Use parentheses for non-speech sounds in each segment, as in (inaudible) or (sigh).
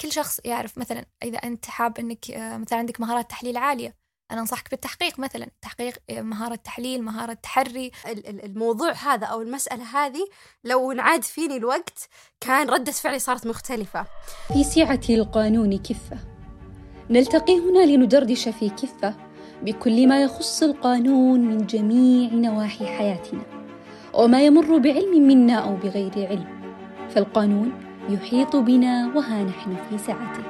كل شخص يعرف مثلا إذا أنت حاب أنك آه، مثلا عندك مهارات تحليل عالية أنا أنصحك بالتحقيق مثلا. تحقيق آه، مهارة تحليل مهارة تحري. الموضوع هذا أو المسألة هذه لو انعاد فيني الوقت كان ردة فعلي صارت مختلفة. في سعة القانون كفة. نلتقي هنا لندردش في كفة بكل ما يخص القانون من جميع نواحي حياتنا وما يمر بعلم منا أو بغير علم. فالقانون يحيط بنا وها نحن في سعته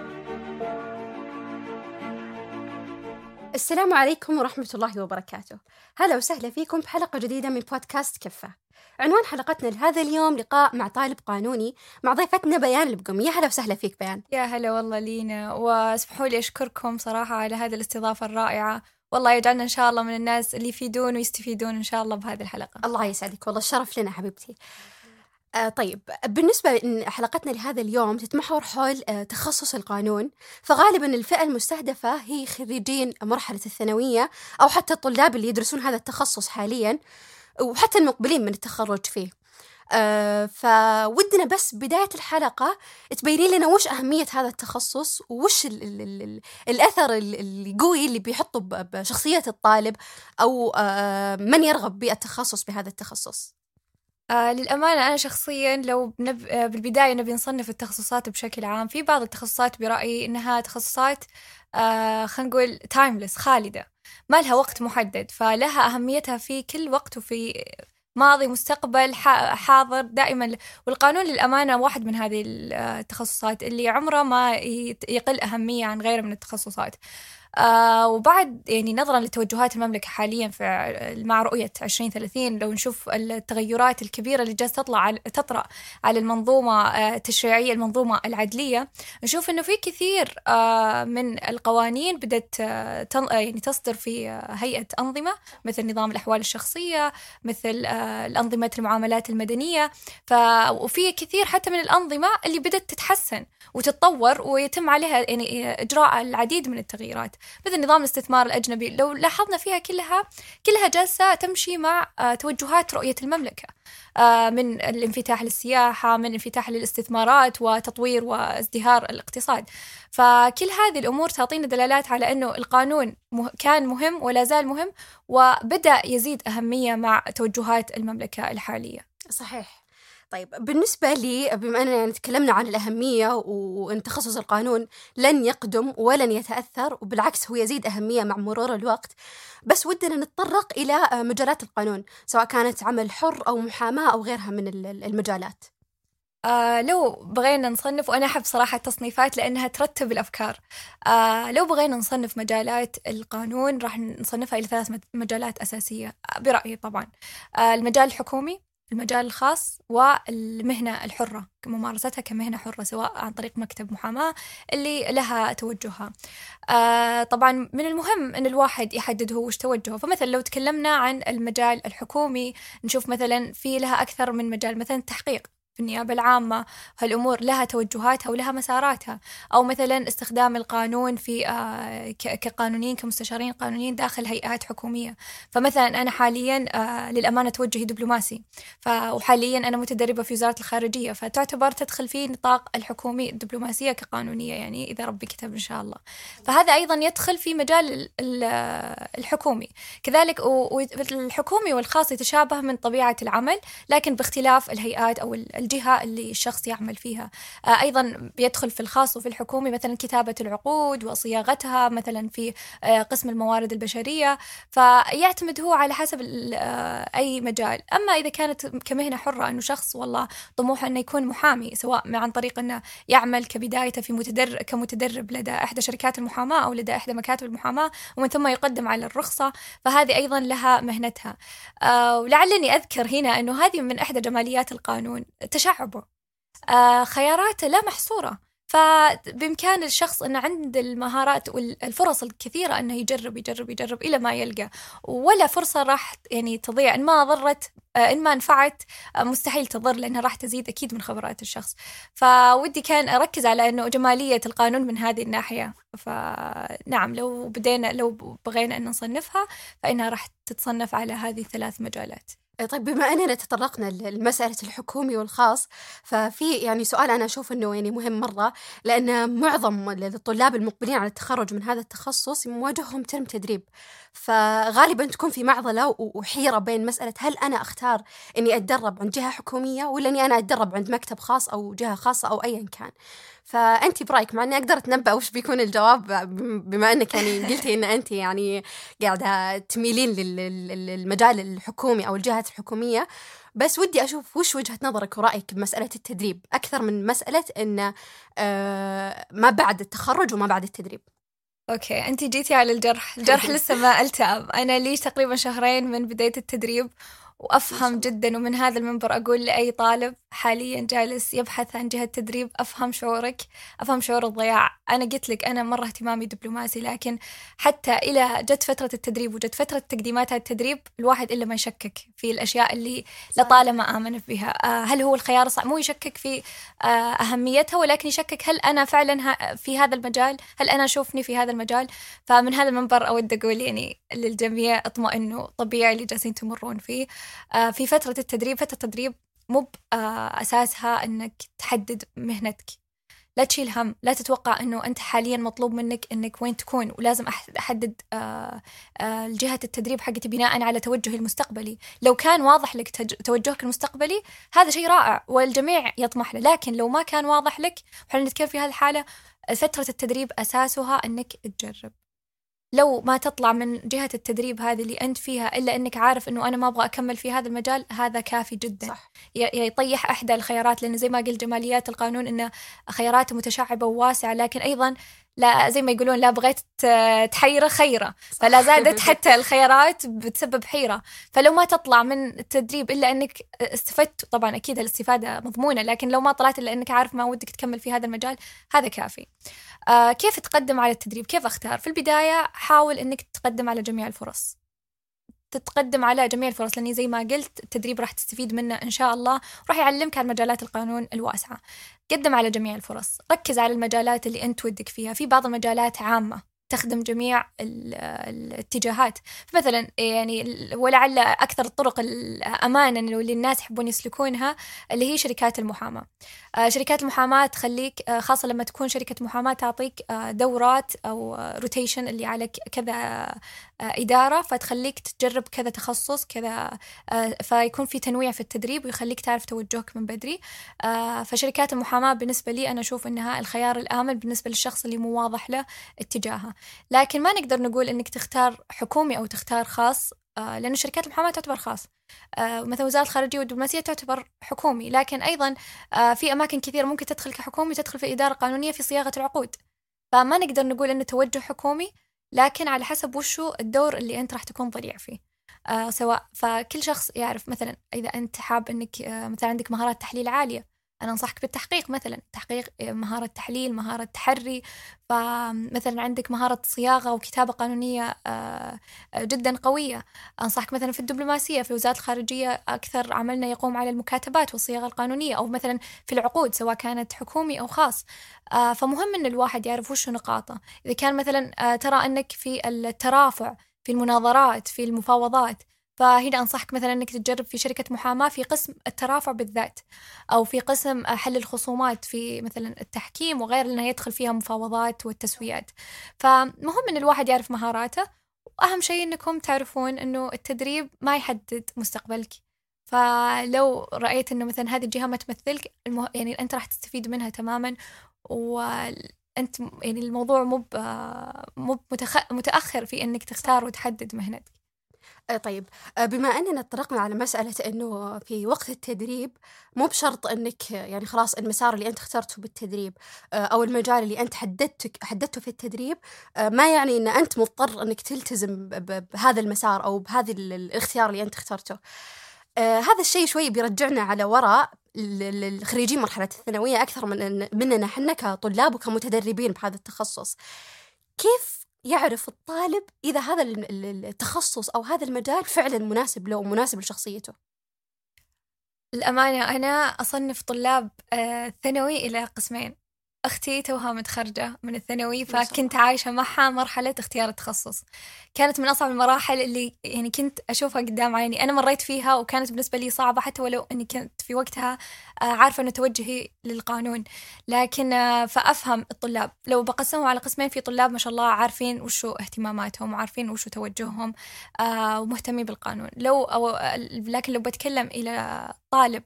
السلام عليكم ورحمة الله وبركاته. هلا وسهلا فيكم بحلقة جديدة من بودكاست كفة. عنوان حلقتنا لهذا اليوم لقاء مع طالب قانوني مع ضيفتنا بيان البقم. يا هلا وسهلا فيك بيان. يا هلا والله لينا واسمحوا لي أشكركم صراحة على هذه الاستضافة الرائعة. والله يجعلنا إن شاء الله من الناس اللي يفيدون ويستفيدون إن شاء الله بهذه الحلقة. الله يسعدك والله الشرف لنا حبيبتي. آه طيب بالنسبة حلقتنا لهذا اليوم تتمحور حول آه تخصص القانون فغالبا الفئة المستهدفة هي خريجين مرحلة الثانوية أو حتى الطلاب اللي يدرسون هذا التخصص حاليا وحتى المقبلين من التخرج فيه. آه فودنا بس بداية الحلقة تبيني لنا وش أهمية هذا التخصص وش ال ال ال الأثر القوي اللي بيحطه بشخصية الطالب أو من يرغب بالتخصص بهذا التخصص. آه للأمانة أنا شخصيا لو نب... آه بالبداية نبي نصنف التخصصات بشكل عام. في بعض التخصصات برأيي إنها تخصصات آه خلينا نقول تايمليس خالدة. ما لها وقت محدد فلها أهميتها في كل وقت وفي ماضي مستقبل حاضر دائما. والقانون للأمانة واحد من هذه التخصصات اللي عمره ما يقل أهمية عن غيره من التخصصات. آه وبعد يعني نظرا لتوجهات المملكة حاليا في مع رؤية 2030 لو نشوف التغيرات الكبيرة اللي جالسة تطلع على تطرأ على المنظومة آه التشريعية المنظومة العدلية نشوف إنه في كثير آه من القوانين بدأت يعني تصدر في هيئة أنظمة مثل نظام الأحوال الشخصية مثل الأنظمة المعاملات المدنية. ف وفي كثير حتى من الأنظمة اللي بدأت تتحسن وتتطور ويتم عليها يعني إجراء العديد من التغييرات. مثل نظام الاستثمار الأجنبي. لو لاحظنا فيها كلها كلها جالسة تمشي مع آه، توجهات رؤية المملكة آه، من الانفتاح للسياحة من الانفتاح للاستثمارات وتطوير وازدهار الاقتصاد. فكل هذه الأمور تعطينا دلالات على أنه القانون كان مهم ولا زال مهم وبدأ يزيد أهمية مع توجهات المملكة الحالية. صحيح. طيب بالنسبة لي بما أننا يعني تكلمنا عن الأهمية وأن تخصص القانون لن يقدم ولن يتأثر وبالعكس هو يزيد أهمية مع مرور الوقت بس ودنا نتطرق إلى مجالات القانون سواء كانت عمل حر أو محاماة أو غيرها من المجالات. آه لو بغينا نصنف وأنا أحب صراحة التصنيفات لأنها ترتب الأفكار. آه لو بغينا نصنف مجالات القانون راح نصنفها إلى ثلاث مجالات أساسية برأيي طبعا. آه المجال الحكومي المجال الخاص والمهنة الحرة ممارستها كمهنة حرة سواء عن طريق مكتب محاماة اللي لها توجهها. آه طبعا من المهم أن الواحد يحدد هو وش توجهه. فمثلا لو تكلمنا عن المجال الحكومي نشوف مثلا في لها أكثر من مجال مثلا التحقيق. في النيابة العامة هالأمور لها توجهاتها ولها مساراتها. أو مثلا استخدام القانون في آه، كقانونيين كمستشارين قانونيين داخل هيئات حكومية. فمثلا أنا حاليا آه، للأمانة توجهي دبلوماسي. وحاليا أنا متدربة في وزارة الخارجية. فتعتبر تدخل في نطاق الحكومي الدبلوماسية كقانونية يعني إذا ربي كتب إن شاء الله. فهذا أيضا يدخل في مجال الحكومي. كذلك الحكومي والخاص يتشابه من طبيعة العمل لكن باختلاف الهيئات أو الجهة اللي الشخص يعمل فيها. آه، أيضا بيدخل في الخاص وفي الحكومي مثلا كتابة العقود وصياغتها مثلا في آه، قسم الموارد البشرية. فيعتمد هو على حسب آه، أي مجال. أما إذا كانت كمهنة حرة أنه شخص والله طموحه أنه يكون محامي سواء عن طريق أنه يعمل كبدايته في متدرب كمتدرب لدى إحدى شركات المحاماة أو لدى إحدى مكاتب المحاماة ومن ثم يقدم على الرخصة. فهذه أيضا لها مهنتها. ولعلني أذكر هنا أنه هذه من إحدى جماليات القانون. تشعبه. آه خياراته لا محصورة. فبإمكان الشخص أنه عند المهارات والفرص الكثيرة أنه يجرب يجرب يجرب إلى ما يلقى. ولا فرصة راح يعني تضيع. إن ما ضرت آه، إن ما نفعت آه، مستحيل تضر لأنها راح تزيد أكيد من خبرات الشخص. فودي كان أركز على أنه جمالية القانون من هذه الناحية. فنعم لو بدينا لو بغينا أن نصنفها فإنها راح تتصنف على هذه الثلاث مجالات. طيب بما أننا تطرقنا لمسألة الحكومي والخاص ففي يعني سؤال أنا أشوف إنه يعني مهم مرة لأن معظم الطلاب المقبلين على التخرج من هذا التخصص مواجههم ترم تدريب. فغالبا تكون في معضلة وحيرة بين مسألة هل أنا أختار إني أتدرب عند جهة حكومية ولا إني أنا أتدرب عند مكتب خاص أو جهة خاصة أو ايا كان. فأنت برأيك مع إني أقدر أتنبأ وش بيكون الجواب بما إنك يعني (laughs) قلتي إن أنت يعني قاعدة تميلين للمجال الحكومي أو الجهات الحكومية بس ودي أشوف وش وجهة نظرك ورأيك بمسألة التدريب؟ أكثر من مسألة إن آه، ما بعد التخرج وما بعد التدريب. أوكي انت جيتي على الجرح. الجرح (laughs) لسه ما ألتئم. أنا لي تقريبا شهرين من بداية التدريب. وأفهم جدا ومن هذا المنبر أقول لأي طالب حاليا جالس يبحث عن جهة تدريب أفهم شعورك أفهم شعور الضياع. أنا قلت لك أنا مرة اهتمامي دبلوماسي لكن حتى إلى جت فترة التدريب وجت فترة تقديمات التدريب الواحد إلا ما يشكك في الأشياء اللي لطالما آمن بها. آه، هل هو الخيار الصح مو يشكك في آه، أهميتها ولكن يشكك هل أنا فعلا في هذا المجال؟ هل أنا أشوفني في هذا المجال؟ فمن هذا المنبر أود أقول يعني للجميع اطمئنوا طبيعي اللي جالسين تمرون فيه. في فترة التدريب فترة التدريب مو آه، أساسها أنك تحدد مهنتك. لا تشيل هم لا تتوقع أنه أنت حاليا مطلوب منك أنك وين تكون ولازم أحدد آه، جهة التدريب حقتي بناء على توجهي المستقبلي. لو كان واضح لك توجهك المستقبلي هذا شيء رائع والجميع يطمح له. لكن لو ما كان واضح لك وحنا نتكلم في هذه الحالة فترة التدريب أساسها أنك تجرب. لو ما تطلع من جهة التدريب هذه اللي أنت فيها إلا أنك عارف أنه أنا ما أبغى أكمل في هذا المجال هذا كافي جدا صح. يطيح إحدى الخيارات لأن زي ما قلت جماليات القانون أنه خياراته متشعبة وواسعة لكن أيضا لا زي ما يقولون لا بغيت تحيره خيره فلا زادت (laughs) حتى الخيارات بتسبب حيرة. فلو ما تطلع من التدريب إلا إنك استفدت طبعا أكيد الاستفادة مضمونة لكن لو ما طلعت إلا إنك عارف ما ودك تكمل في هذا المجال هذا كافي. آه كيف تقدم على التدريب؟ كيف أختار؟ في البداية حاول إنك تقدم على جميع الفرص. تتقدم على جميع الفرص لأني زي ما قلت التدريب راح تستفيد منه إن شاء الله راح يعلمك عن مجالات القانون الواسعة. قدم على جميع الفرص. ركز على المجالات اللي أنت ودك فيها. في بعض المجالات عامة تخدم جميع الاتجاهات. فمثلا يعني ولعل أكثر الطرق الأمانا اللي الناس يحبون يسلكونها اللي هي شركات المحاماة. آه، شركات المحاماة تخليك آه، خاصة لما تكون شركة محاماة تعطيك آه، دورات أو روتيشن اللي على كذا إدارة فتخليك تجرب كذا تخصص كذا فيكون في تنويع في التدريب ويخليك تعرف توجهك من بدري. فشركات المحاماة بالنسبة لي أنا أشوف أنها الخيار الآمن بالنسبة للشخص اللي مو واضح له اتجاهه لكن ما نقدر نقول إنك تختار حكومي أو تختار خاص آه، لأن شركات المحاماة تعتبر خاص. آه، مثلا وزارة الخارجية والدبلوماسية تعتبر حكومي. لكن أيضا آه، في أماكن كثيرة ممكن تدخل كحكومي تدخل في إدارة قانونية في صياغة العقود. فما نقدر نقول أنه توجه حكومي لكن على حسب وشو الدور اللي أنت راح تكون ضليع فيه. سواء فكل شخص يعرف مثلا إذا أنت حاب أنك مثلا عندك مهارات تحليل عالية أنا أنصحك بالتحقيق مثلا تحقيق مهارة تحليل مهارة تحري. فمثلا عندك مهارة صياغة وكتابة قانونية آه، جدا قوية. أنصحك مثلا في الدبلوماسية في وزارة الخارجية أكثر عملنا يقوم على المكاتبات والصياغة القانونية أو مثلا في العقود سواء كانت حكومي أو خاص. آه، فمهم أن الواحد يعرف وش نقاطه. إذا كان مثلا آه، ترى أنك في الترافع في المناظرات في المفاوضات فهنا أنصحك مثلا أنك تجرب في شركة محاماة في قسم الترافع بالذات أو في قسم حل الخصومات في مثلا التحكيم وغير أنه يدخل فيها مفاوضات والتسويات فمهم أن الواحد يعرف مهاراته وأهم شيء أنكم تعرفون أنه التدريب ما يحدد مستقبلك فلو رأيت أنه مثلا هذه الجهة ما تمثلك المه... يعني أنت راح تستفيد منها تماما وأنت يعني الموضوع مو مو. متأخر في أنك تختار وتحدد مهنتك طيب. آه، بما أننا اتطرقنا على مسألة أنه في وقت التدريب مو بشرط أنك يعني خلاص المسار اللي أنت اخترته بالتدريب آه، أو المجال اللي أنت حددته حددته في التدريب ما يعني أن أنت مضطر أنك تلتزم بهذا المسار أو بهذا الاختيار اللي أنت اخترته. هذا الشيء شوي بيرجعنا على وراء الخريجين مرحلة الثانوية أكثر من مننا حنا كطلاب وكمتدربين بهذا التخصص. كيف يعرف الطالب إذا هذا التخصص أو هذا المجال فعلا مناسب له ومناسب لشخصيته. الأمانة أنا أصنف طلاب آه، ثانوي إلى قسمين. أختي توها متخرجة من الثانوي فكنت عايشة معها مرحلة اختيار التخصص. كانت من أصعب المراحل اللي يعني كنت أشوفها قدام عيني. أنا مريت فيها وكانت بالنسبة لي صعبة حتى ولو أني كنت في وقتها آه، عارفة أنه توجهي للقانون. لكن آه، فأفهم الطلاب. لو بقسمهم على قسمين في طلاب ما شاء الله عارفين وشو اهتماماتهم وعارفين وشو توجههم آه، ومهتمين بالقانون. لو أو لكن لو بتكلم إلى طالب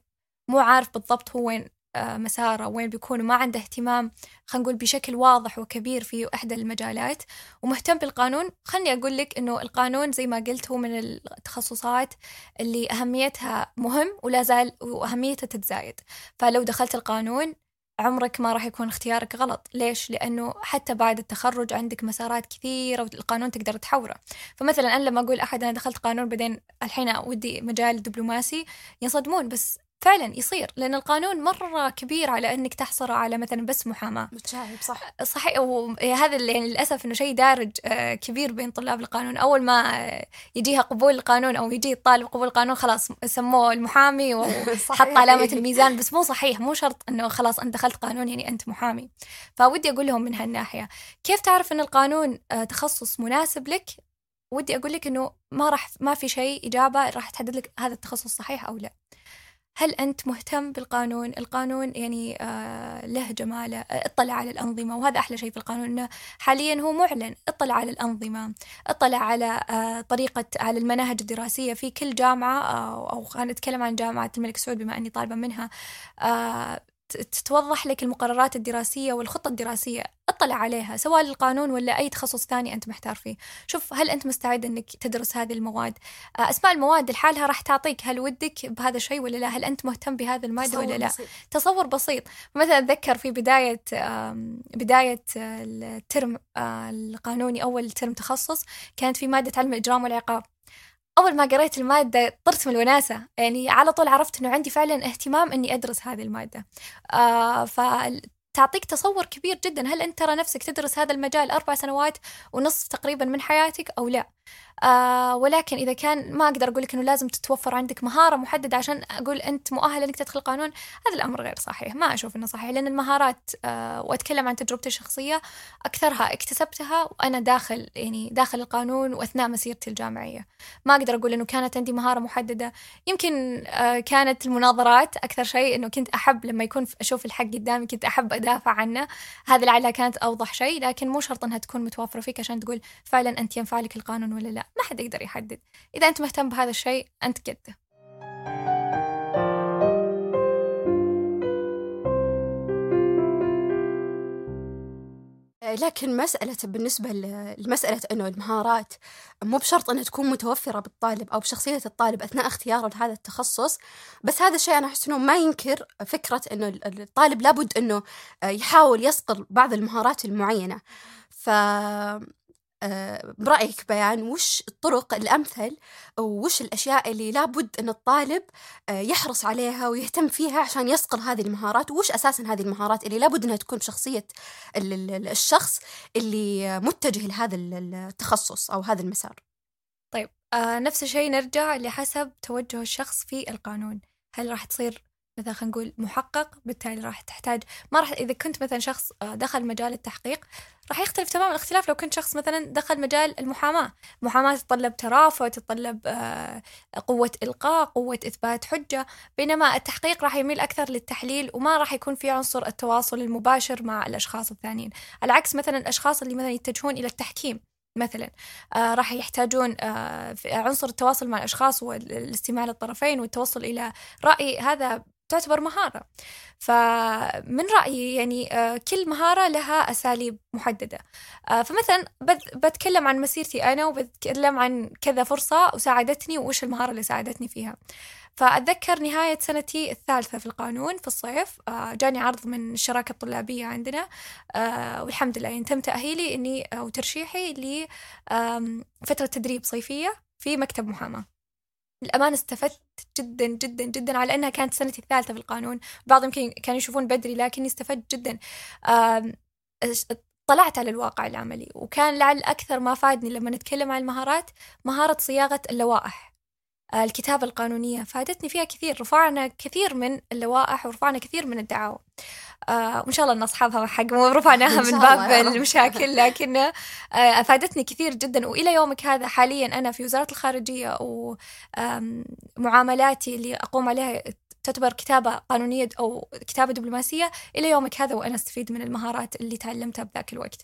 مو عارف بالضبط هو وين مساره وين بيكون وما عنده اهتمام خلينا نقول بشكل واضح وكبير في إحدى المجالات ومهتم بالقانون. خلني أقول لك إنه القانون زي ما قلت هو من التخصصات اللي أهميتها مهم ولا زال وأهميتها تتزايد. فلو دخلت القانون عمرك ما راح يكون اختيارك غلط. ليش؟ لأنه حتى بعد التخرج عندك مسارات كثيرة والقانون تقدر تحوره. فمثلا أنا لما أقول أحد أنا دخلت قانون بعدين الحين ودي مجال دبلوماسي ينصدمون. بس فعلا يصير لأن القانون مرة كبير على إنك تحصل على مثلا بس محاماة. متشعب صح. صحيح وهذا اللي يعني للأسف إنه شيء دارج آه، كبير بين طلاب القانون. أول ما يجيها قبول القانون أو يجي الطالب قبول القانون خلاص سموه المحامي وحط (laughs) علامة الميزان. بس مو صحيح مو شرط إنه خلاص أنت دخلت قانون يعني أنت محامي. فودي أقول لهم من هالناحية. كيف تعرف إن القانون آه، تخصص مناسب لك؟ ودي أقول لك إنه ما راح ما في شيء إجابة راح تحدد لك هذا التخصص صحيح أو لا. هل أنت مهتم بالقانون؟ القانون يعني آه له جماله، اطلع على الأنظمة وهذا أحلى شيء في القانون أنه حاليا هو معلن، اطلع على الأنظمة، اطلع على آه طريقة على المناهج الدراسية في كل جامعة آه أو خلينا نتكلم عن جامعة الملك سعود بما أني طالبة منها تتوضح لك المقررات الدراسية والخطة الدراسية اطلع عليها سواء للقانون ولا أي تخصص ثاني أنت محتار فيه. شوف هل أنت مستعد أنك تدرس هذه المواد؟ آه، أسماء المواد لحالها راح تعطيك هل ودك بهذا الشيء ولا لا هل أنت مهتم بهذا المادة ولا لا؟ بسيط. تصور بسيط. مثلا أتذكر في بداية بداية الترم آه، القانوني أول ترم تخصص كانت في مادة علم الإجرام والعقاب. أول ما قريت المادة طرت من الوناسة. يعني على طول عرفت أنه عندي فعلا اهتمام أني أدرس هذه المادة. آه فتعطيك تصور كبير جدا. هل أنت ترى نفسك تدرس هذا المجال أربع سنوات ونصف تقريبا من حياتك أو لا؟ آه ولكن إذا كان ما أقدر أقول لك إنه لازم تتوفر عندك مهارة محددة عشان أقول أنت مؤهل إنك تدخل القانون هذا الأمر غير صحيح. ما أشوف إنه صحيح لأن المهارات آه وأتكلم عن تجربتي الشخصية أكثرها اكتسبتها وأنا داخل يعني داخل القانون وأثناء مسيرتي الجامعية. ما أقدر أقول إنه كانت عندي مهارة محددة. يمكن آه كانت المناظرات أكثر شيء إنه كنت أحب لما يكون أشوف الحق قدامي كنت أحب أدافع عنه. هذه لعلها كانت أوضح شيء لكن مو شرط إنها تكون متوفرة فيك عشان تقول فعلا أنت ينفع لك القانون ولا لا؟ ما حد يقدر يحدد. إذا أنت مهتم بهذا الشيء أنت قده. لكن مسألة بالنسبة لمسألة أنه المهارات مو بشرط أنها تكون متوفرة بالطالب أو بشخصية الطالب أثناء اختياره لهذا التخصص بس هذا الشيء أنا أحس أنه ما ينكر فكرة أنه الطالب لابد أنه يحاول يصقل بعض المهارات المعينة. ف آه، برأيك بيان وش الطرق الأمثل وش الأشياء اللي لابد أن الطالب آه، يحرص عليها ويهتم فيها عشان يصقل هذه المهارات؟ وش أساسا هذه المهارات اللي لابد أنها تكون بشخصية الشخص اللي متجه لهذا التخصص أو هذا المسار؟ طيب آه نفس الشيء نرجع لحسب توجه الشخص في القانون. هل راح تصير مثلا خلينا نقول محقق بالتالي راح تحتاج ما راح إذا كنت مثلا شخص آه، دخل مجال التحقيق راح يختلف تماما الاختلاف لو كنت شخص مثلا دخل مجال المحاماة. المحاماه تتطلب ترافع تتطلب آه، قوة إلقاء قوة إثبات حجة بينما التحقيق راح يميل أكثر للتحليل وما راح يكون في عنصر التواصل المباشر مع الأشخاص الثانيين. على عكس مثلا الأشخاص اللي مثلا يتجهون إلى التحكيم مثلا آه راح يحتاجون آه عنصر التواصل مع الأشخاص والاستماع للطرفين والتوصل إلى رأي. هذا تعتبر مهارة. فمن رأيي يعني آه، كل مهارة لها أساليب محددة. آه، فمثلا بتكلم عن مسيرتي أنا وبتكلم عن كذا فرصة وساعدتني وإيش المهارة اللي ساعدتني فيها. فأتذكر نهاية سنتي الثالثة في القانون في الصيف. آه، جاني عرض من الشراكة الطلابية عندنا. والحمد لله يعني تم تأهيلي إني أو ترشيحي لفترة تدريب صيفية في مكتب محاماة. للأمانة استفدت جدا جدا جدا على أنها كانت سنتي الثالثة في القانون. بعض يمكن كانوا يشوفون بدري لكني استفدت جدا. طلعت على الواقع العملي. وكان لعل أكثر ما فادني لما نتكلم عن المهارات مهارة صياغة اللوائح. الكتابة القانونية فادتني فيها كثير رفعنا كثير من اللوائح ورفعنا كثير من الدعاوى. آه وإن شاء الله أن أصحابها حق رفعناها من باب المشاكل لكن آه أفادتني كثير جدا. وإلى يومك هذا حاليا أنا في وزارة الخارجية ومعاملاتي اللي أقوم عليها تعتبر كتابة قانونية أو كتابة دبلوماسية إلى يومك هذا وأنا أستفيد من المهارات اللي تعلمتها بذاك الوقت.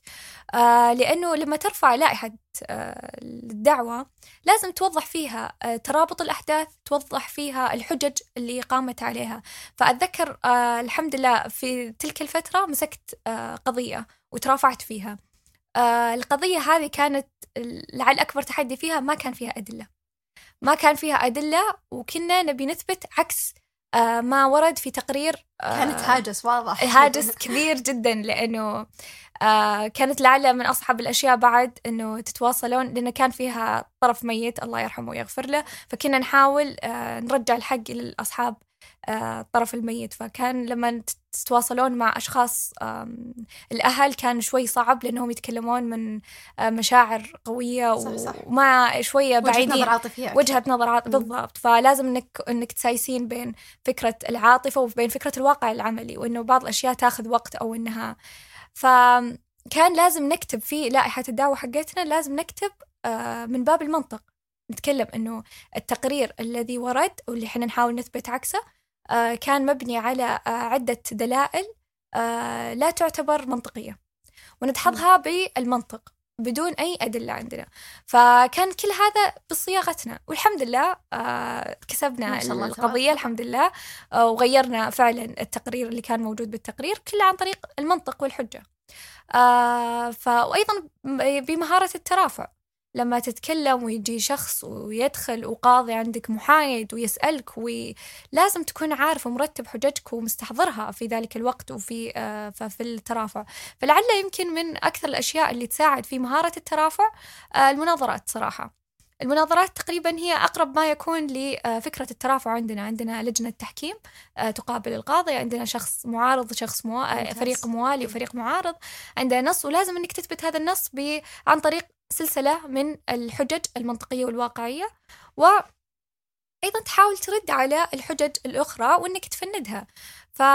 آه لأنه لما ترفع لائحة آه الدعوة لازم توضح فيها آه ترابط الأحداث توضح فيها الحجج اللي قامت عليها. فأتذكر آه الحمد لله في تلك الفترة مسكت آه قضية وترافعت فيها. آه القضية هذه كانت لعل أكبر تحدي فيها ما كان فيها أدلة. ما كان فيها أدلة وكنا نبي نثبت عكس ما ورد في تقرير آه، كانت هاجس واضح. هاجس (laughs) كبير جدا لأنه آه، كانت لعل من أصعب الأشياء بعد أنه تتواصلون لأنه كان فيها طرف ميت الله يرحمه ويغفر له فكنا نحاول نرجع الحق للأصحاب. الطرف الميت. فكان لما تتواصلون مع أشخاص الأهل كان شوي صعب لأنهم يتكلمون من مشاعر قوية صح صح. وما شوية بعيدين. وجهة نظر عاطفية وجهة نظر عاطفية بالضبط. فلازم إنك إنك تسايسين بين فكرة العاطفة وبين فكرة الواقع العملي وإنه بعض الأشياء تاخذ وقت أو إنها. فكان لازم نكتب في لائحة الدعوة حقتنا لازم نكتب من باب المنطق. نتكلم إنه التقرير الذي ورد واللي إحنا نحاول نثبت عكسه آه، كان مبني على آه، عدة دلائل آه، لا تعتبر منطقية وندحضها بالمنطق بدون أي أدلة عندنا. فكان كل هذا بصياغتنا والحمد لله كسبنا القضية الحمد لله وغيرنا فعلا التقرير اللي كان موجود بالتقرير كله عن طريق المنطق والحجة. وأيضا بمهارة الترافع. لما تتكلم ويجي شخص ويدخل وقاضي عندك محايد ويسألك ولازم تكون عارف ومرتب حججك ومستحضرها في ذلك الوقت وفي آه في الترافع. فلعل يمكن من أكثر الأشياء اللي تساعد في مهارة الترافع آه المناظرات صراحة. المناظرات تقريبا هي أقرب ما يكون لفكرة الترافع عندنا. عندنا لجنة تحكيم آه، تقابل القاضي عندنا شخص معارض شخص مو... آه، فريق موالي وفريق معارض. عندنا نص ولازم أنك تثبت هذا النص ب... عن طريق سلسلة من الحجج المنطقية والواقعية و أيضا تحاول ترد على الحجج الأخرى وأنك تفندها. فتعتبر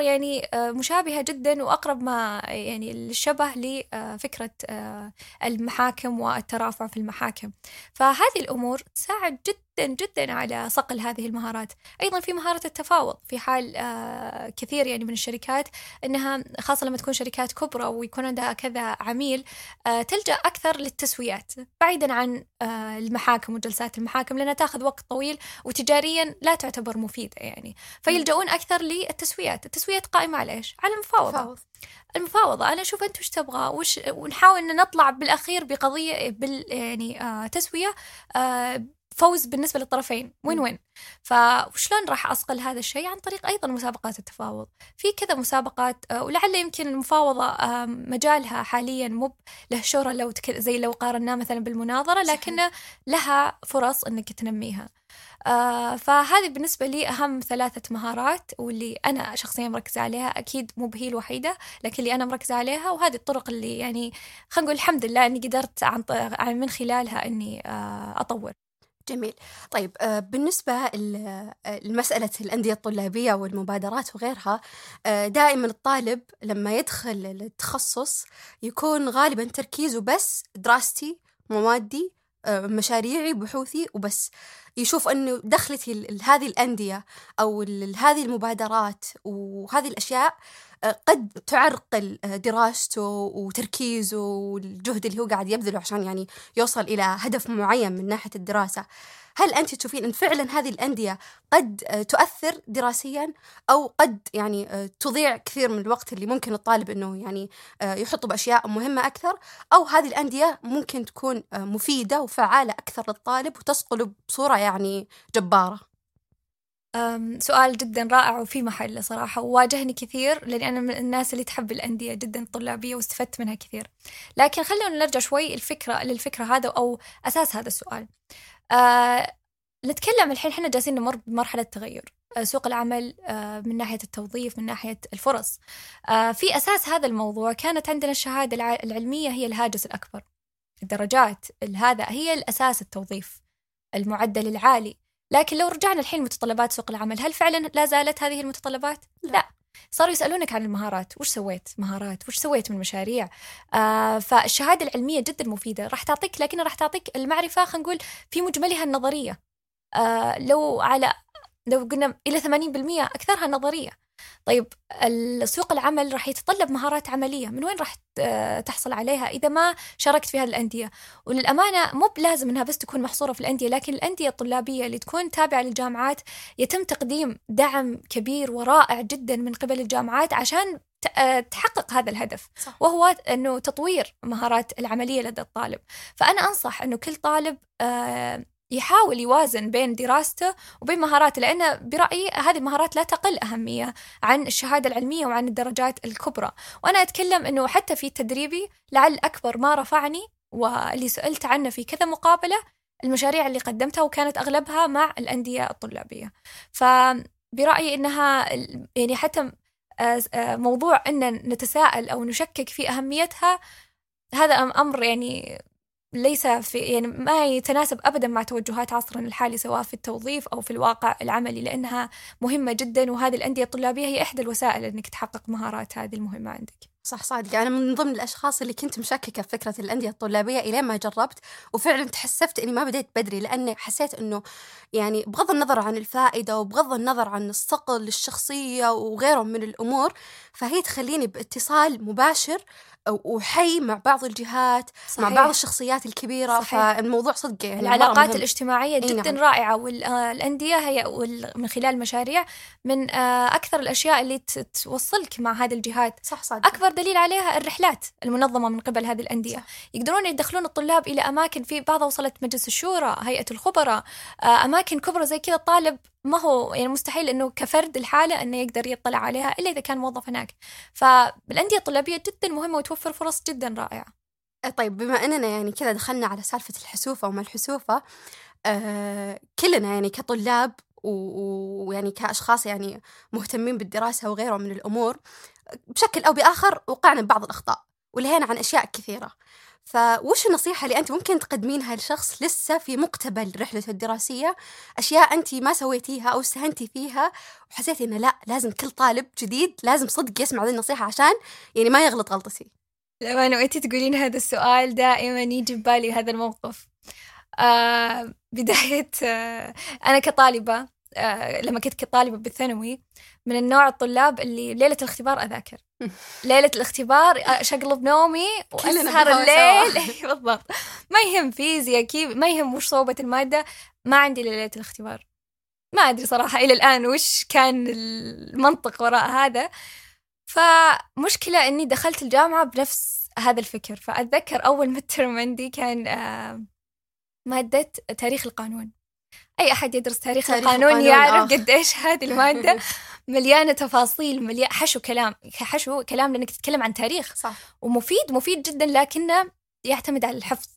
آه، يعني آه، مشابهة جدا وأقرب ما يعني الشبه لفكرة آه، المحاكم والترافع في المحاكم. فهذه الأمور تساعد جدا جدا جدا على صقل هذه المهارات. أيضا في مهارة التفاوض في حال آه كثير يعني من الشركات أنها خاصة لما تكون شركات كبرى ويكون عندها كذا عميل آه تلجأ أكثر للتسويات. بعيدا عن آه المحاكم وجلسات المحاكم لأنها تأخذ وقت طويل وتجاريا لا تعتبر مفيدة يعني. فيلجؤون أكثر للتسويات. التسويات قائمة على إيش؟ على المفاوضة. المفاوضة. أنا أشوف أنت وش تبغى؟ وش ونحاول أن نطلع بالأخير بقضية بال يعني آه تسوية آه فوز بالنسبة للطرفين. وين وين؟ فشلون راح أصقل هذا الشيء؟ عن طريق أيضا مسابقات التفاوض. في كذا مسابقات آه، ولعل يمكن المفاوضة مجالها حاليا مو له شهرة لو زي لو قارناه مثلا بالمناظرة لكن لها فرص أنك تنميها. آه فهذه بالنسبة لي أهم ثلاثة مهارات واللي أنا شخصيا مركزة عليها. أكيد مو بهي الوحيدة لكن اللي أنا مركزة عليها وهذه الطرق اللي يعني خلينا نقول الحمد لله أني قدرت عن من خلالها أني آه أطور. جميل. طيب آه، بالنسبة آه، لمسألة الأندية الطلابية والمبادرات وغيرها آه، دائما الطالب لما يدخل التخصص يكون غالبا تركيزه بس دراستي موادي مشاريعي بحوثي وبس. يشوف إنه دخلتي لهذه الأندية أو هذه المبادرات وهذه الأشياء قد تعرقل دراسته وتركيزه والجهد اللي هو قاعد يبذله عشان يعني يوصل إلى هدف معين من ناحية الدراسة. هل أنت تشوفين أن فعلا هذه الأندية قد تؤثر دراسيا أو قد يعني تضيع كثير من الوقت اللي ممكن الطالب أنه يعني يحطه بأشياء مهمة أكثر؟ أو هذه الأندية ممكن تكون مفيدة وفعالة أكثر للطالب وتصقله بصورة يعني جبارة. سؤال جدا رائع وفي محل صراحة وواجهني كثير لأني أنا من الناس اللي تحب الأندية جدا الطلابية واستفدت منها كثير. لكن خلونا نرجع شوي الفكرة للفكرة هذا أو أساس هذا السؤال. أه نتكلم الحين إحنا جالسين نمر بمرحلة تغير. أه سوق العمل أه من ناحية التوظيف من ناحية الفرص. أه في أساس هذا الموضوع كانت عندنا الشهادة العلمية هي الهاجس الأكبر. الدرجات هذا هي الأساس التوظيف. المعدل العالي. لكن لو رجعنا الحين متطلبات سوق العمل هل فعلا لا زالت هذه المتطلبات؟ لا. صاروا يسألونك عن المهارات وش سويت؟ مهارات وش سويت من مشاريع آه فالشهادة العلمية جدا مفيدة. راح تعطيك لكن راح تعطيك المعرفة خلينا نقول في مجملها النظرية. آه لو على لو قلنا إلى 80% أكثرها نظرية. طيب سوق العمل راح يتطلب مهارات عملية من وين راح تحصل عليها إذا ما شاركت في هذه الأندية وللأمانة مو بلازم أنها بس تكون محصورة في الأندية لكن الأندية الطلابية اللي تكون تابعة للجامعات يتم تقديم دعم كبير ورائع جدا من قبل الجامعات عشان تحقق هذا الهدف صح. وهو أنه تطوير مهارات العملية لدى الطالب فأنا أنصح أنه كل طالب يحاول يوازن بين دراسته وبين مهاراته لأن برأيي هذه المهارات لا تقل أهمية عن الشهادة العلمية وعن الدرجات الكبرى. وأنا أتكلم أنه حتى في تدريبي لعل أكبر ما رفعني واللي سألت عنه في كذا مقابلة المشاريع اللي قدمتها وكانت أغلبها مع الأندية الطلابية. فبرأيي أنها يعني حتى موضوع أن نتساءل أو نشكك في أهميتها هذا أمر يعني ليس في يعني ما يتناسب ابدا مع توجهات عصرنا الحالي سواء في التوظيف أو في الواقع العملي لأنها مهمة جدا وهذه الأندية الطلابية هي إحدى الوسائل إنك تحقق مهارات هذه المهمة عندك. صح صادق أنا من ضمن الأشخاص اللي كنت مشككة في فكرة الأندية الطلابية إلين ما جربت وفعلا تحسفت إني ما بديت بدري لأني حسيت إنه يعني بغض النظر عن الفائدة وبغض النظر عن الصقل للشخصية وغيره من الأمور فهي تخليني بإتصال مباشر وحي مع بعض الجهات صحيح. مع بعض الشخصيات الكبيرة صحيح. فالموضوع صدق يعني العلاقات الاجتماعية جدا نعم. رائعة والأندية هي من خلال المشاريع من آه، أكثر الأشياء اللي توصلك مع هذه الجهات صح صح أكبر دليل عليها الرحلات المنظمة من قبل هذه الأندية صح. يقدرون يدخلون الطلاب إلى أماكن في بعضها وصلت مجلس الشورى هيئة الخبراء آه، أماكن كبرى زي كذا الطالب ما هو يعني مستحيل إنه كفرد الحالة إنه يقدر يطلع عليها إلا إذا كان موظف هناك. فالانديه الطلابية جدا مهمة وتوفر فرص جدا رائعة. طيب بما إننا يعني كذا دخلنا على سالفة الحسوفة وما الحسوفة آه كلنا يعني كطلاب ويعني كأشخاص يعني مهتمين بالدراسة وغيره من الأمور بشكل أو بآخر وقعنا ببعض الأخطاء ولهينا عن أشياء كثيرة. فوش النصيحة اللي أنت ممكن تقدمينها لشخص لسه في مقتبل رحلته الدراسية؟ أشياء أنت ما سويتيها أو استهنتي فيها وحسيتي إنه لا لازم كل طالب جديد لازم صدق يسمع هذه النصيحة عشان يعني ما يغلط غلطتي. لما وأنت تقولين هذا السؤال دائما يجي ببالي هذا الموقف. آه بداية آه أنا كطالبة آه لما كنت كطالبة بالثانوي من النوع الطلاب اللي ليلة الاختبار أذاكر. ليلة الاختبار أشقلب نومي وأسهر الليل. (laughs) بالضبط. ما يهم فيزياء كيف ما يهم وش صعوبة المادة. ما عندي ليلة الاختبار. ما أدري صراحة إلى الآن وش كان المنطق وراء هذا. فمشكلة إني دخلت الجامعة بنفس هذا الفكر. فأتذكر أول مترم عندي كان آه، مادة تاريخ القانون. أي أحد يدرس تاريخ, تاريخ القانون, القانون يعرف قديش هذه المادة. (laughs) مليانة تفاصيل مليانة حشو كلام حشو كلام لأنك تتكلم عن تاريخ. صح. ومفيد مفيد جدا لكنه يعتمد على الحفظ.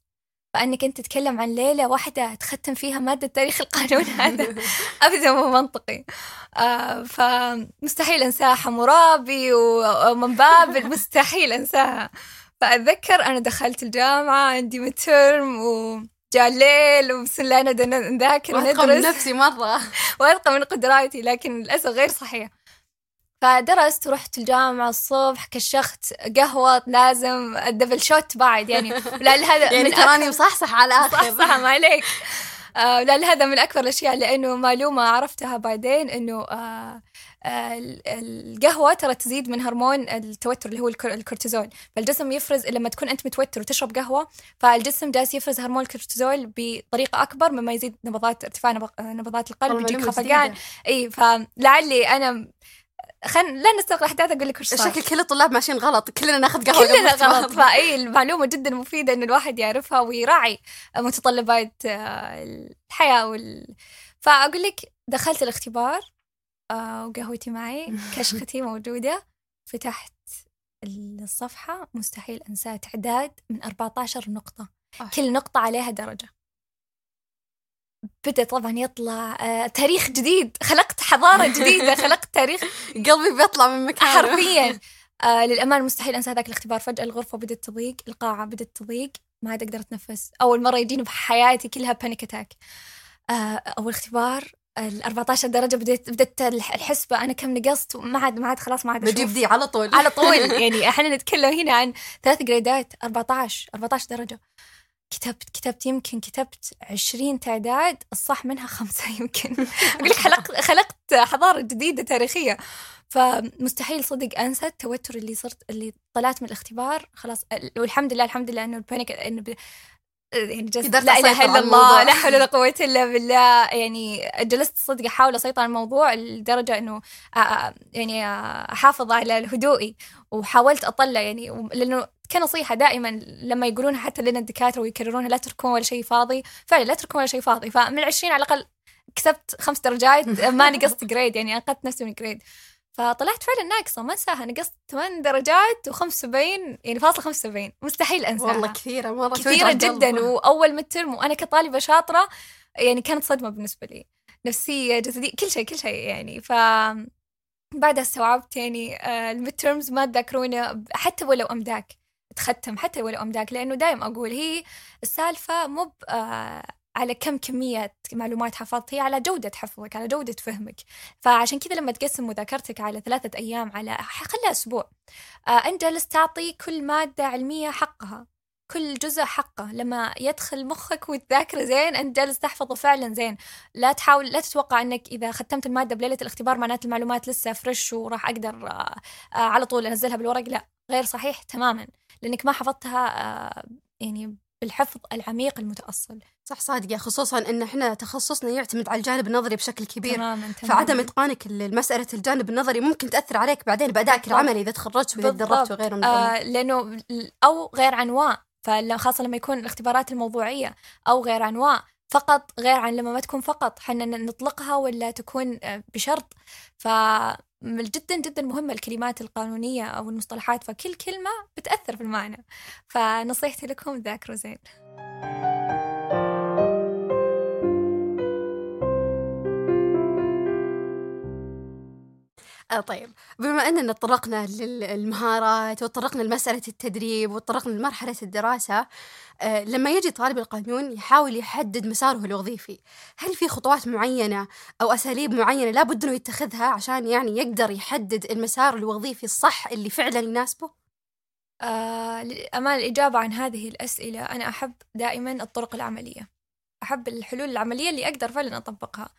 فأنك أنت تتكلم عن ليلة واحدة تختم فيها مادة تاريخ القانون (laughs) هذا ابدا مو منطقي. آه فمستحيل أنساها حمورابي ومن بابل مستحيل أنساها. فأتذكر أنا دخلت الجامعة عندي مترم و جاء الليل وبسم الله نذاكر وندرس من نفسي مرة. (laughs) وألقى من قدراتي لكن للأسف غير صحيح. فدرست ورحت الجامعة الصبح كشخت قهوة لازم الدبل شوت بعد يعني. (laughs) لأن هذا يعني تراني مصحصح على الآخر. صح ما عليك. آه لأن هذا من أكثر الأشياء لأنه معلومة عرفتها بعدين إنه آه القهوة ترى تزيد من هرمون التوتر اللي هو الكورتيزول. فالجسم يفرز لما تكون أنت متوتر وتشرب قهوة فالجسم جالس يفرز هرمون الكورتيزول بطريقة أكبر مما يزيد نبضات ارتفاع نبضات القلب يجيك خفقان. إي فلعلي أنا خل لا نستغل الاحداث أقول لك وش شكل كل الطلاب ماشيين غلط. كلنا ناخذ قهوة كلنا غلط. فإي المعلومة جدا مفيدة إن الواحد يعرفها ويراعي متطلبات آه، الحياة وال... فأقول لك دخلت الاختبار آه، وقهوتي معي. (laughs) كشختي موجودة فتحت الصفحة. مستحيل أنساه تعداد من 14 نقطة. أوه. كل نقطة عليها درجة. بدأ طبعا يطلع آه تاريخ جديد. خلقت حضارة جديدة. (laughs) خلقت تاريخ. قلبي بيطلع من مكانه. حرفيا. (laughs) آه للأمان مستحيل أنسى هذاك الاختبار. فجأة الغرفة بدأت تضيق. القاعة بدأت تضيق. ما عاد أقدر أتنفس. أول مرة يجيني بحياتي كلها panic attack آه، أول اختبار ال 14 درجة بديت بدت الحسبة. أنا كم نقصت؟ ما عاد ما عاد خلاص ما عاد بجيب. دي على طول. على طول. (laughs) يعني إحنا نتكلم هنا عن ثلاث grade ات 14 14 درجة. كتبت كتبت يمكن كتبت 20 تعداد الصح منها خمسة يمكن. (laughs) أقول لك خلقت خلقت حضارة جديدة تاريخية. فمستحيل صدق أنسى التوتر اللي صرت اللي طلعت من الاختبار. خلاص والحمد لله الحمد لله إنه ال panic إنه ب... يعني جلست لا إله إلا الله. لا حول ولا (laughs) قوة إلا بالله. يعني جلست صدق أحاول أسيطر على الموضوع لدرجة إنه آه، آه، يعني آه، أحافظ على هدوئي وحاولت أطلع يعني لأنه كنصيحه دائما لما يقولونها حتى لنا الدكاترة ويكررونها لا تتركون ولا شيء فاضي. فعلا لا تتركون ولا شيء فاضي. فمن العشرين على الأقل كسبت خمس درجات. ما نقصت grade يعني أنقذت نفسي من grade فطلعت فعلا ناقصة ما أنساها نقصت ثمان درجات و75 يعني فاصل 75 مستحيل أنساها. والله كثيرة مرة كثيرة جدا القلب. وأول midterm وأنا كطالبة شاطرة يعني كانت صدمة بالنسبة لي. نفسية جسدية كل شيء كل شيء يعني. ف بعدها استوعبت يعني آه، ال midterms ما تذكرونه حتى ولو أمداك تختم حتى ولو أمداك لأنه دايم أقول هي السالفة مو آه، على كم كمية معلومات حفظت هي على جودة حفظك على جودة فهمك. فعشان كذا لما تقسم مذاكرتك على ثلاثة أيام على خليها أسبوع. آه، أنت جالس تعطي كل مادة علمية حقها كل جزء حقه. لما يدخل مخك وتذاكره زين انت جالس تحفظه فعلا زين. لا تحاول لا تتوقع إنك إذا ختمت المادة بليلة الاختبار معناته المعلومات لسه فريش وراح أقدر آه، آه، على طول أنزلها بالورق. لا غير صحيح تماما. لأنك ما حفظتها آه، يعني بالحفظ العميق المتأصل. صح صادقة خصوصا إن إحنا تخصصنا يعتمد على الجانب النظري بشكل كبير تماما تماما فعدم إتقانك لمسألة الجانب النظري ممكن تأثر عليك بعدين بأدائك بالضبط. العملي إذا تخرجت بالضبط. تدربت وغيره من. آه لأنه أو غير عنواء فخاصه لما يكون الاختبارات الموضوعية أو غير عنواء فقط غير عن لما ما تكون فقط حنا نطلقها ولا تكون آه، بشرط ف جدا جدا مهمة الكلمات القانونية أو المصطلحات فكل كلمة بتأثر في المعنى فنصيحتي لكم ذاكروا زين طيب. بما أننا تطرقنا للمهارات وتطرقنا لمسألة التدريب وتطرقنا لمرحلة الدراسة آه لما يجي طالب القانون يحاول يحدد مساره الوظيفي هل في خطوات معينة أو أساليب معينة لابد أنه يتخذها عشان يعني يقدر يحدد المسار الوظيفي الصح اللي فعلا يناسبه؟ آه للأمانة الإجابة عن هذه الأسئلة أنا أحب دائما الطرق العملية. أحب الحلول العملية اللي أقدر فعلا أطبقها.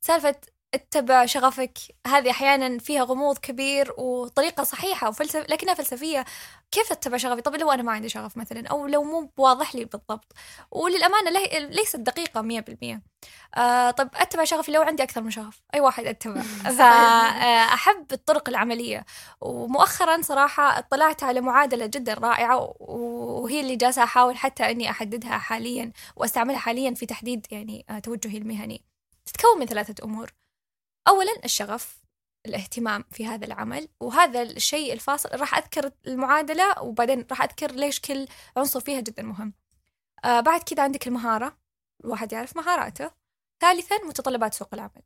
سالفة اتبع شغفك. هذه أحيانا فيها غموض كبير وطريقة صحيحة وفلسف لكنها فلسفية. كيف أتبع شغفي؟ طب لو أنا ما عندي شغف مثلا أو لو مو واضح لي بالضبط. وللأمانة لي- ليست دقيقة مية بالمية. آه طب أتبع شغفي لو عندي أكثر من شغف؟ أي واحد أتبع. (laughs) فاحب الطرق العملية. ومؤخرا صراحة اطلعت على معادلة جدا رائعة وهي اللي جالسة أحاول حتى أني أحددها حاليا وأستعملها حاليا في تحديد يعني آه، توجهي المهني. تتكون من ثلاثة أمور. أولا الشغف الاهتمام في هذا العمل وهذا الشيء الفاصل راح أذكر المعادلة وبعدين راح أذكر ليش كل عنصر فيها جدا مهم. آه بعد كذا عندك المهارة الواحد يعرف مهاراته. ثالثا متطلبات سوق العمل.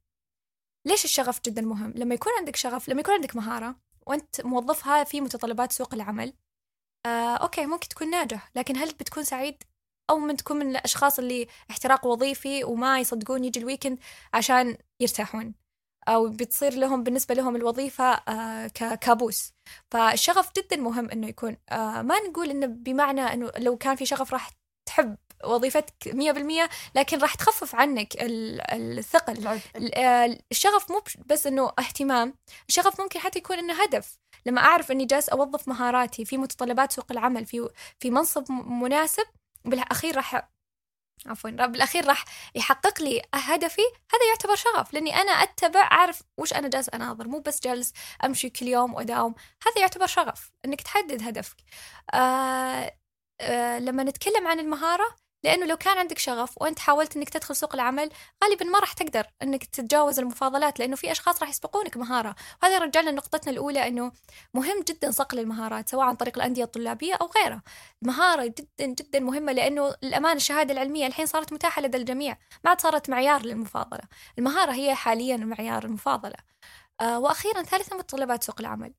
ليش الشغف جدا مهم؟ لما يكون عندك شغف لما يكون عندك مهارة وأنت موظفها في متطلبات سوق العمل آه، okay ممكن تكون ناجح لكن هل بتكون سعيد؟ أو بتكون من الأشخاص اللي احتراق وظيفي وما يصدقون يجي ال weekend عشان يرتاحون؟ أو بتصير لهم بالنسبة لهم الوظيفة آه ككابوس فالشغف جدا مهم إنه يكون آه ما نقول إنه بمعنى إنه لو كان في شغف راح تحب وظيفتك 100% لكن راح تخفف عنك ال- الثقل. الشغف مو بس إنه اهتمام. الشغف ممكن حتى يكون إنه هدف. لما أعرف إني جالس أوظف مهاراتي في متطلبات سوق العمل في في منصب مناسب بالأخير راح عفوا بالاخير راح يحقق لي هدفي. هذا يعتبر شغف لأني أنا أتبع أعرف وش أنا جالس أناظر. مو بس جالس أمشي كل يوم وأداوم. هذا يعتبر شغف إنك تحدد هدفك. آه آه لما نتكلم عن المهارة لأنه لو كان عندك شغف وأنت حاولت إنك تدخل سوق العمل غالبا ما راح تقدر إنك تتجاوز المفاضلات لأنه في أشخاص راح يسبقونك مهارة. وهذا يرجعنا لنقطتنا الأولى إنه مهم جدا صقل المهارات سواء عن طريق الأندية الطلابية أو غيرها. مهارة جدا جدا مهمة لأنه الأمانة الشهادة العلمية الحين صارت متاحة لدى الجميع ما عاد صارت معيار للمفاضلة. المهارة هي حاليا معيار المفاضلة. آه وأخيرا ثالثا متطلبات سوق العمل.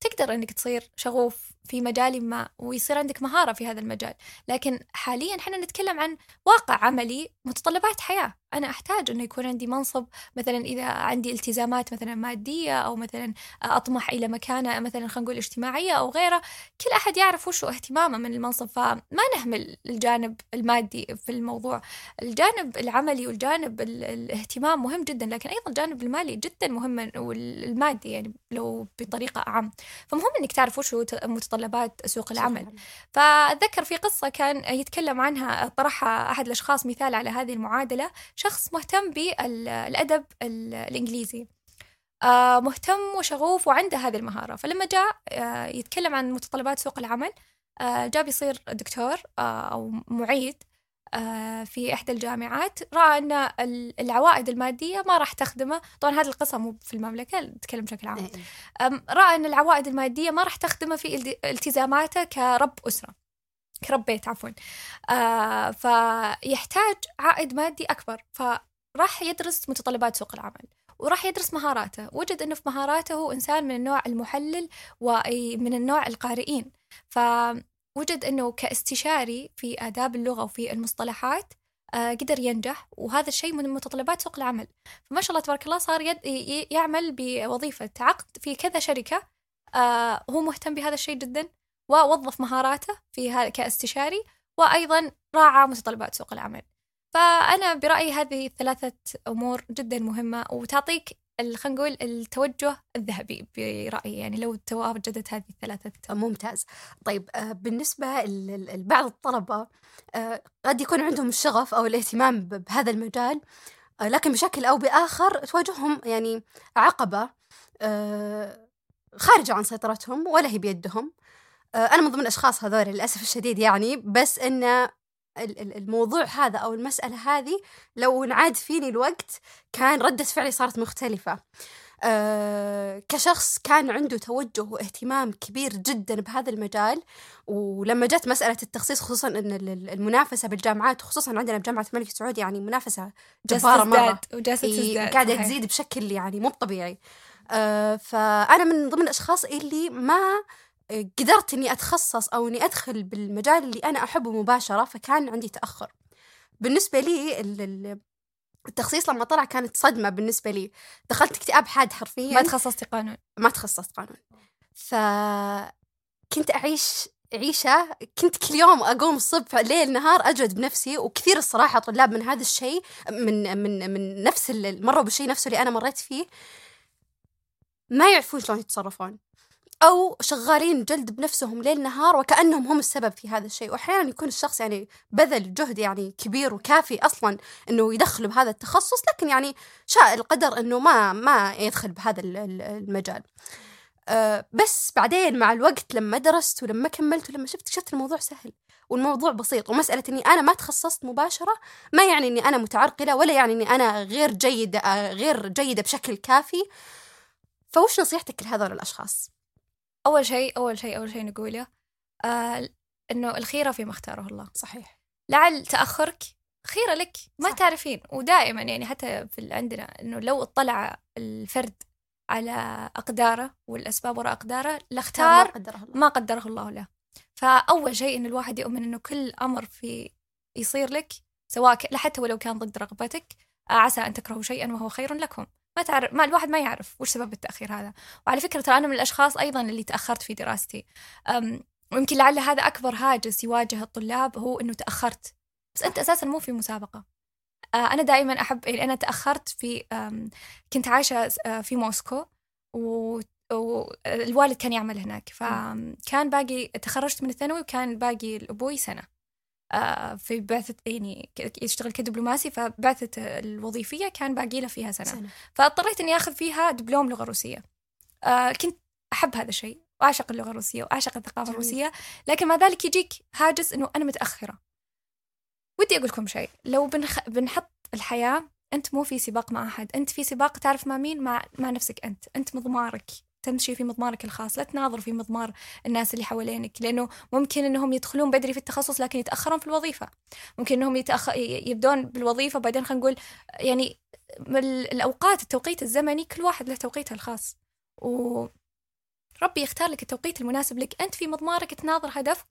تقدر إنك تصير شغوف في مجال ما ويصير عندك مهارة في هذا المجال. لكن حاليا إحنا نتكلم عن واقع عملي متطلبات حياة. أنا أحتاج أنه يكون عندي منصب مثلا إذا عندي التزامات مثلا مادية أو مثلا أطمح إلى مكانة مثلا خلينا نقول اجتماعية أو غيره كل أحد يعرف وش اهتمامه من المنصب فما نهمل الجانب المادي في الموضوع. الجانب العملي والجانب الاهتمام مهم جدا لكن أيضا الجانب المالي جدا مهم والمادي يعني لو بطريقة أعم فمهم أنك تعرف وش متطلبات سوق العمل. فأتذكر في قصة كان يتكلم عنها طرحها أحد الأشخاص مثال على هذه المعادلة. شخص مهتم بالأدب الإنجليزي. آه مهتم وشغوف وعنده هذه المهارة. فلما جاء آه يتكلم عن متطلبات سوق العمل آه جاء بيصير دكتور أو معيد في إحدى الجامعات. رأى أن العوائد المادية ما راح تخدمه. طبعا هذه القصة مو في المملكة نتكلم بشكل عام. إيه. رأى أن العوائد المادية ما راح تخدمه في التزاماته كرب أسرة. كرب بيت عفوا. آه فيحتاج عائد مادي أكبر. فراح يدرس متطلبات سوق العمل وراح يدرس مهاراته. وجد أنه في مهاراته هو إنسان من النوع المحلل ومن النوع القارئين. فوجد أنه كاستشاري في آداب اللغة وفي المصطلحات آه قدر ينجح. وهذا الشيء من متطلبات سوق العمل. فما شاء الله تبارك الله صار يد يعمل بوظيفة عقد في كذا شركة. آه هو مهتم بهذا الشيء جدا. ووظف مهاراته في كاستشاري وأيضا راعى متطلبات سوق العمل. فأنا برأيي هذه الثلاثة أمور جدا مهمة وتعطيك خلينا نقول التوجه الذهبي برأيي يعني لو تواجدت هذه الثلاثة. ممتاز. طيب آه، بالنسبة لبعض الطلبة آه، قد يكون عندهم الشغف أو الاهتمام بهذا المجال آه، لكن بشكل أو بآخر تواجههم يعني عقبة خارجة عن سيطرتهم ولا هي بيدهم. أنا من ضمن الأشخاص هذول للأسف الشديد يعني بس إن الموضوع هذا أو المسألة هذه لو انعاد فيني الوقت كان ردة فعلي صارت مختلفة. أه كشخص كان عنده توجه واهتمام كبير جدا بهذا المجال ولما جت مسألة التخصيص خصوصا أن المنافسة بالجامعات خصوصا عندنا بجامعة الملك سعود يعني منافسة جبارة مرة. وجالسة قاعدة تزيد بشكل يعني مو طبيعي أه فأنا من ضمن الأشخاص اللي ما قدرت إني أتخصص أو إني أدخل بالمجال اللي أنا أحبه مباشرة فكان عندي تأخر. بالنسبة لي التخصيص لما طلع كانت صدمة بالنسبة لي. دخلت اكتئاب حاد حرفيا. ما تخصصتي قانون. ما تخصصت قانون. ف كنت أعيش عيشة كنت كل يوم أقوم الصبح ليل نهار أجهد بنفسي وكثير الصراحة طلاب من هذا الشيء من من من نفس مروا بالشيء نفسه اللي أنا مريت فيه. ما يعرفون شلون يتصرفون. أو شغالين جلد بنفسهم ليل نهار وكأنهم هم السبب في هذا الشيء. وأحيانا يكون الشخص يعني بذل جهد يعني كبير وكافي أصلا أنه يدخل بهذا التخصص لكن يعني شاء القدر أنه ما ما يدخل بهذا المجال. أه بس بعدين مع الوقت لما درست ولما كملت ولما شفت اكتشفت الموضوع سهل والموضوع بسيط. ومسألة إني أنا ما تخصصت مباشرة ما يعني إني أنا متعرقلة ولا يعني إني أنا غير جيدة آه، غير جيدة بشكل كافي. فوش نصيحتك لهذول الأشخاص؟ أول شيء أول شيء أول شيء نقوله آه إنه الخيرة فيما اختاره الله. صحيح. لعل تأخرك خيرة لك. ما صح. تعرفين. ودائما يعني حتى في عندنا إنه لو اطلع الفرد على أقداره والأسباب وراء أقداره لاختار ما قدره الله, ما قدره الله له. فأول شيء إن الواحد يؤمن إنه كل أمر في يصير لك سواء حتى ولو كان ضد رغبتك عسى أن تكرهوا شيئا وهو خير لكم. ما تعرف ما الواحد ما يعرف وش سبب التأخير هذا. وعلى فكرة ترى أنا من الأشخاص أيضا اللي تأخرت في دراستي. ويمكن لعل هذا أكبر هاجس يواجه الطلاب هو أنه تأخرت. بس أنت أساسا مو في مسابقة. آه، أنا دائما أحب يعني أنا تأخرت في كنت عايشة آه، في موسكو. و والوالد كان يعمل هناك. فكان باقي تخرجت من الثانوي وكان باقي الأبوي سنة. آه، في بعثة يعني يشتغل كدبلوماسي فبعثة الوظيفية كان باقي له فيها سنة, سنة. فاضطريت إني آخذ فيها دبلوم لغة روسية. آه، كنت أحب هذا الشيء وأعشق اللغة الروسية وأعشق الثقافة جميل. الروسية. لكن مع ذلك يجيك هاجس إنه أنا متأخرة. ودي أقول لكم شيء لو بنخ... بنحط الحياة أنت مو في سباق مع أحد أنت في سباق تعرف مع مين؟ مع, مع نفسك أنت. أنت مضمارك. تمشي في مضمارك الخاص لا تناظر في مضمار الناس اللي حوالينك لأنه ممكن أنهم يدخلون بدري في التخصص لكن يتأخرون في الوظيفة. ممكن أنهم يتأخ... يبدون بالوظيفة بعدين خلينا نقول يعني الأوقات التوقيت الزمني كل واحد له توقيته الخاص. و ربي يختار لك التوقيت المناسب لك. أنت في مضمارك تناظر هدفك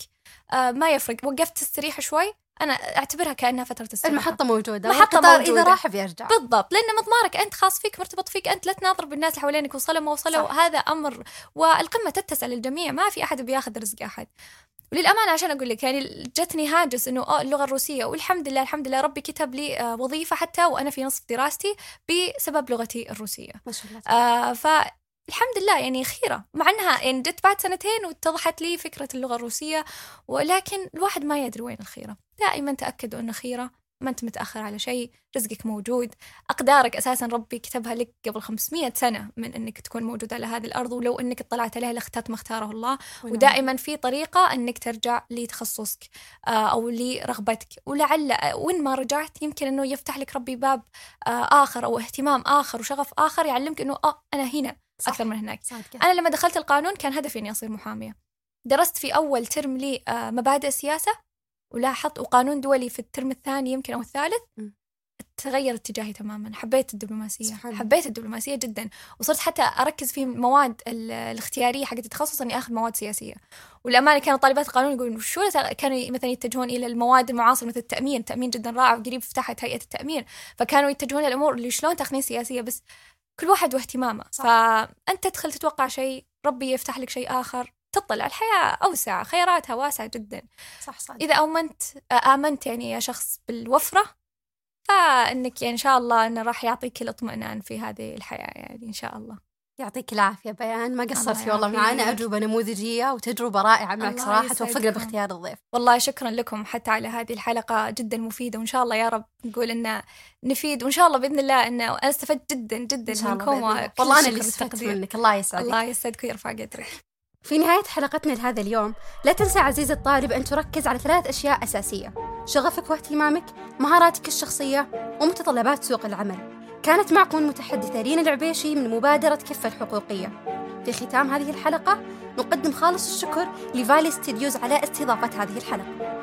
آه ما يفرق. وقفت تستريح شوي أنا أعتبرها كأنها فترة استراحه المحطة موجودة محطة والقطار موجودة. إذا راح بيرجع. بالضبط لأن مضمارك أنت خاص فيك مرتبط فيك أنت لا تناظر بالناس اللي حوالينك وصلوا ما وصلوا صح. هذا أمر والقمة تتسع للجميع ما في أحد بياخذ رزق أحد. وللأمانة عشان أقول لك يعني جتني هاجس إنه آه اللغة الروسية والحمد لله الحمد لله ربي كتب لي آه وظيفة حتى وأنا في نصف دراستي بسبب لغتي الروسية. ما شاء الله. آه فالحمد لله يعني خيرة. مع أنها يعني جت بعد سنتين واتضحت لي فكرة اللغة الروسية ولكن الواحد ما يدري وين الخيرة. دائما تأكدوا أنه خيرة ما أنت متأخر على شيء رزقك موجود. أقدارك أساسا ربي كتبها لك قبل 500 سنة من أنك تكون موجود على هذه الأرض ولو أنك اطلعت عليها لاخترت ما اختاره الله. ودائما في طريقة أنك ترجع لتخصصك آه، أو لرغبتك. ولعل وين ما رجعت يمكن أنه يفتح لك ربي باب آه، آخر أو اهتمام آخر وشغف آخر يعلمك أنه آه أنا هنا. صح. أكثر من هناك. صادقة أنا لما دخلت القانون كان هدفي إني أصير محامية. درست في أول ترم لي آه، مبادئ السياسة ولاحظت وقانون دولي في الترم الثاني يمكن أو الثالث م. تغير اتجاهي تماما. حبيت الدبلوماسية. سبحان. حبيت الدبلوماسية جدا. وصرت حتى أركز في مواد ال- الاختيارية حقت التخصص إني آخذ مواد سياسية. والأمانة كانوا طالبات القانون يقولون شو كانوا مثلا يتجهون إلى المواد المعاصرة مثل التأمين. التأمين جدا رائع وقريب فتحت هيئة التأمين. فكانوا يتجهون إلى الأمور اللي شلون تقنية سياسية بس كل واحد واهتمامه. صح. فأنت تدخل تتوقع شيء ربي يفتح لك شيء آخر تطلع. الحياة أوسع خياراتها واسعة جدا. صح صح إذا أمنت آمنت يعني يا شخص بالوفرة فإنك يعني إن شاء الله إنه راح يعطيك الاطمئنان في هذه الحياة يعني إن شاء الله. يعطيك العافية بيان. ما قصرتي الله والله. معانا. أجوبة نموذجية وتجربة رائعة معك صراحة. توفقنا باختيار الضيف. والله شكرا لكم حتى على هذه الحلقة جدا مفيدة. وإن شاء الله يا رب نقول إن نفيد. وإن شاء الله بإذن الله إن أنا استفدت جدا جدا إن شاء الله منكم والله أنا اللي استفدت. منك. الله يسعدك. الله يسعدك ويرفع قدرك. في نهاية حلقتنا لهذا اليوم لا تنسى عزيزي الطالب أن تركز على ثلاث أشياء أساسية شغفك واهتمامك مهاراتك الشخصية ومتطلبات سوق العمل. كانت معكم المتحدثة رينا العبيشي من مبادرة كفة الحقوقية. في ختام هذه الحلقة نقدم خالص الشكر لفالي ستوديوز على استضافة هذه الحلقة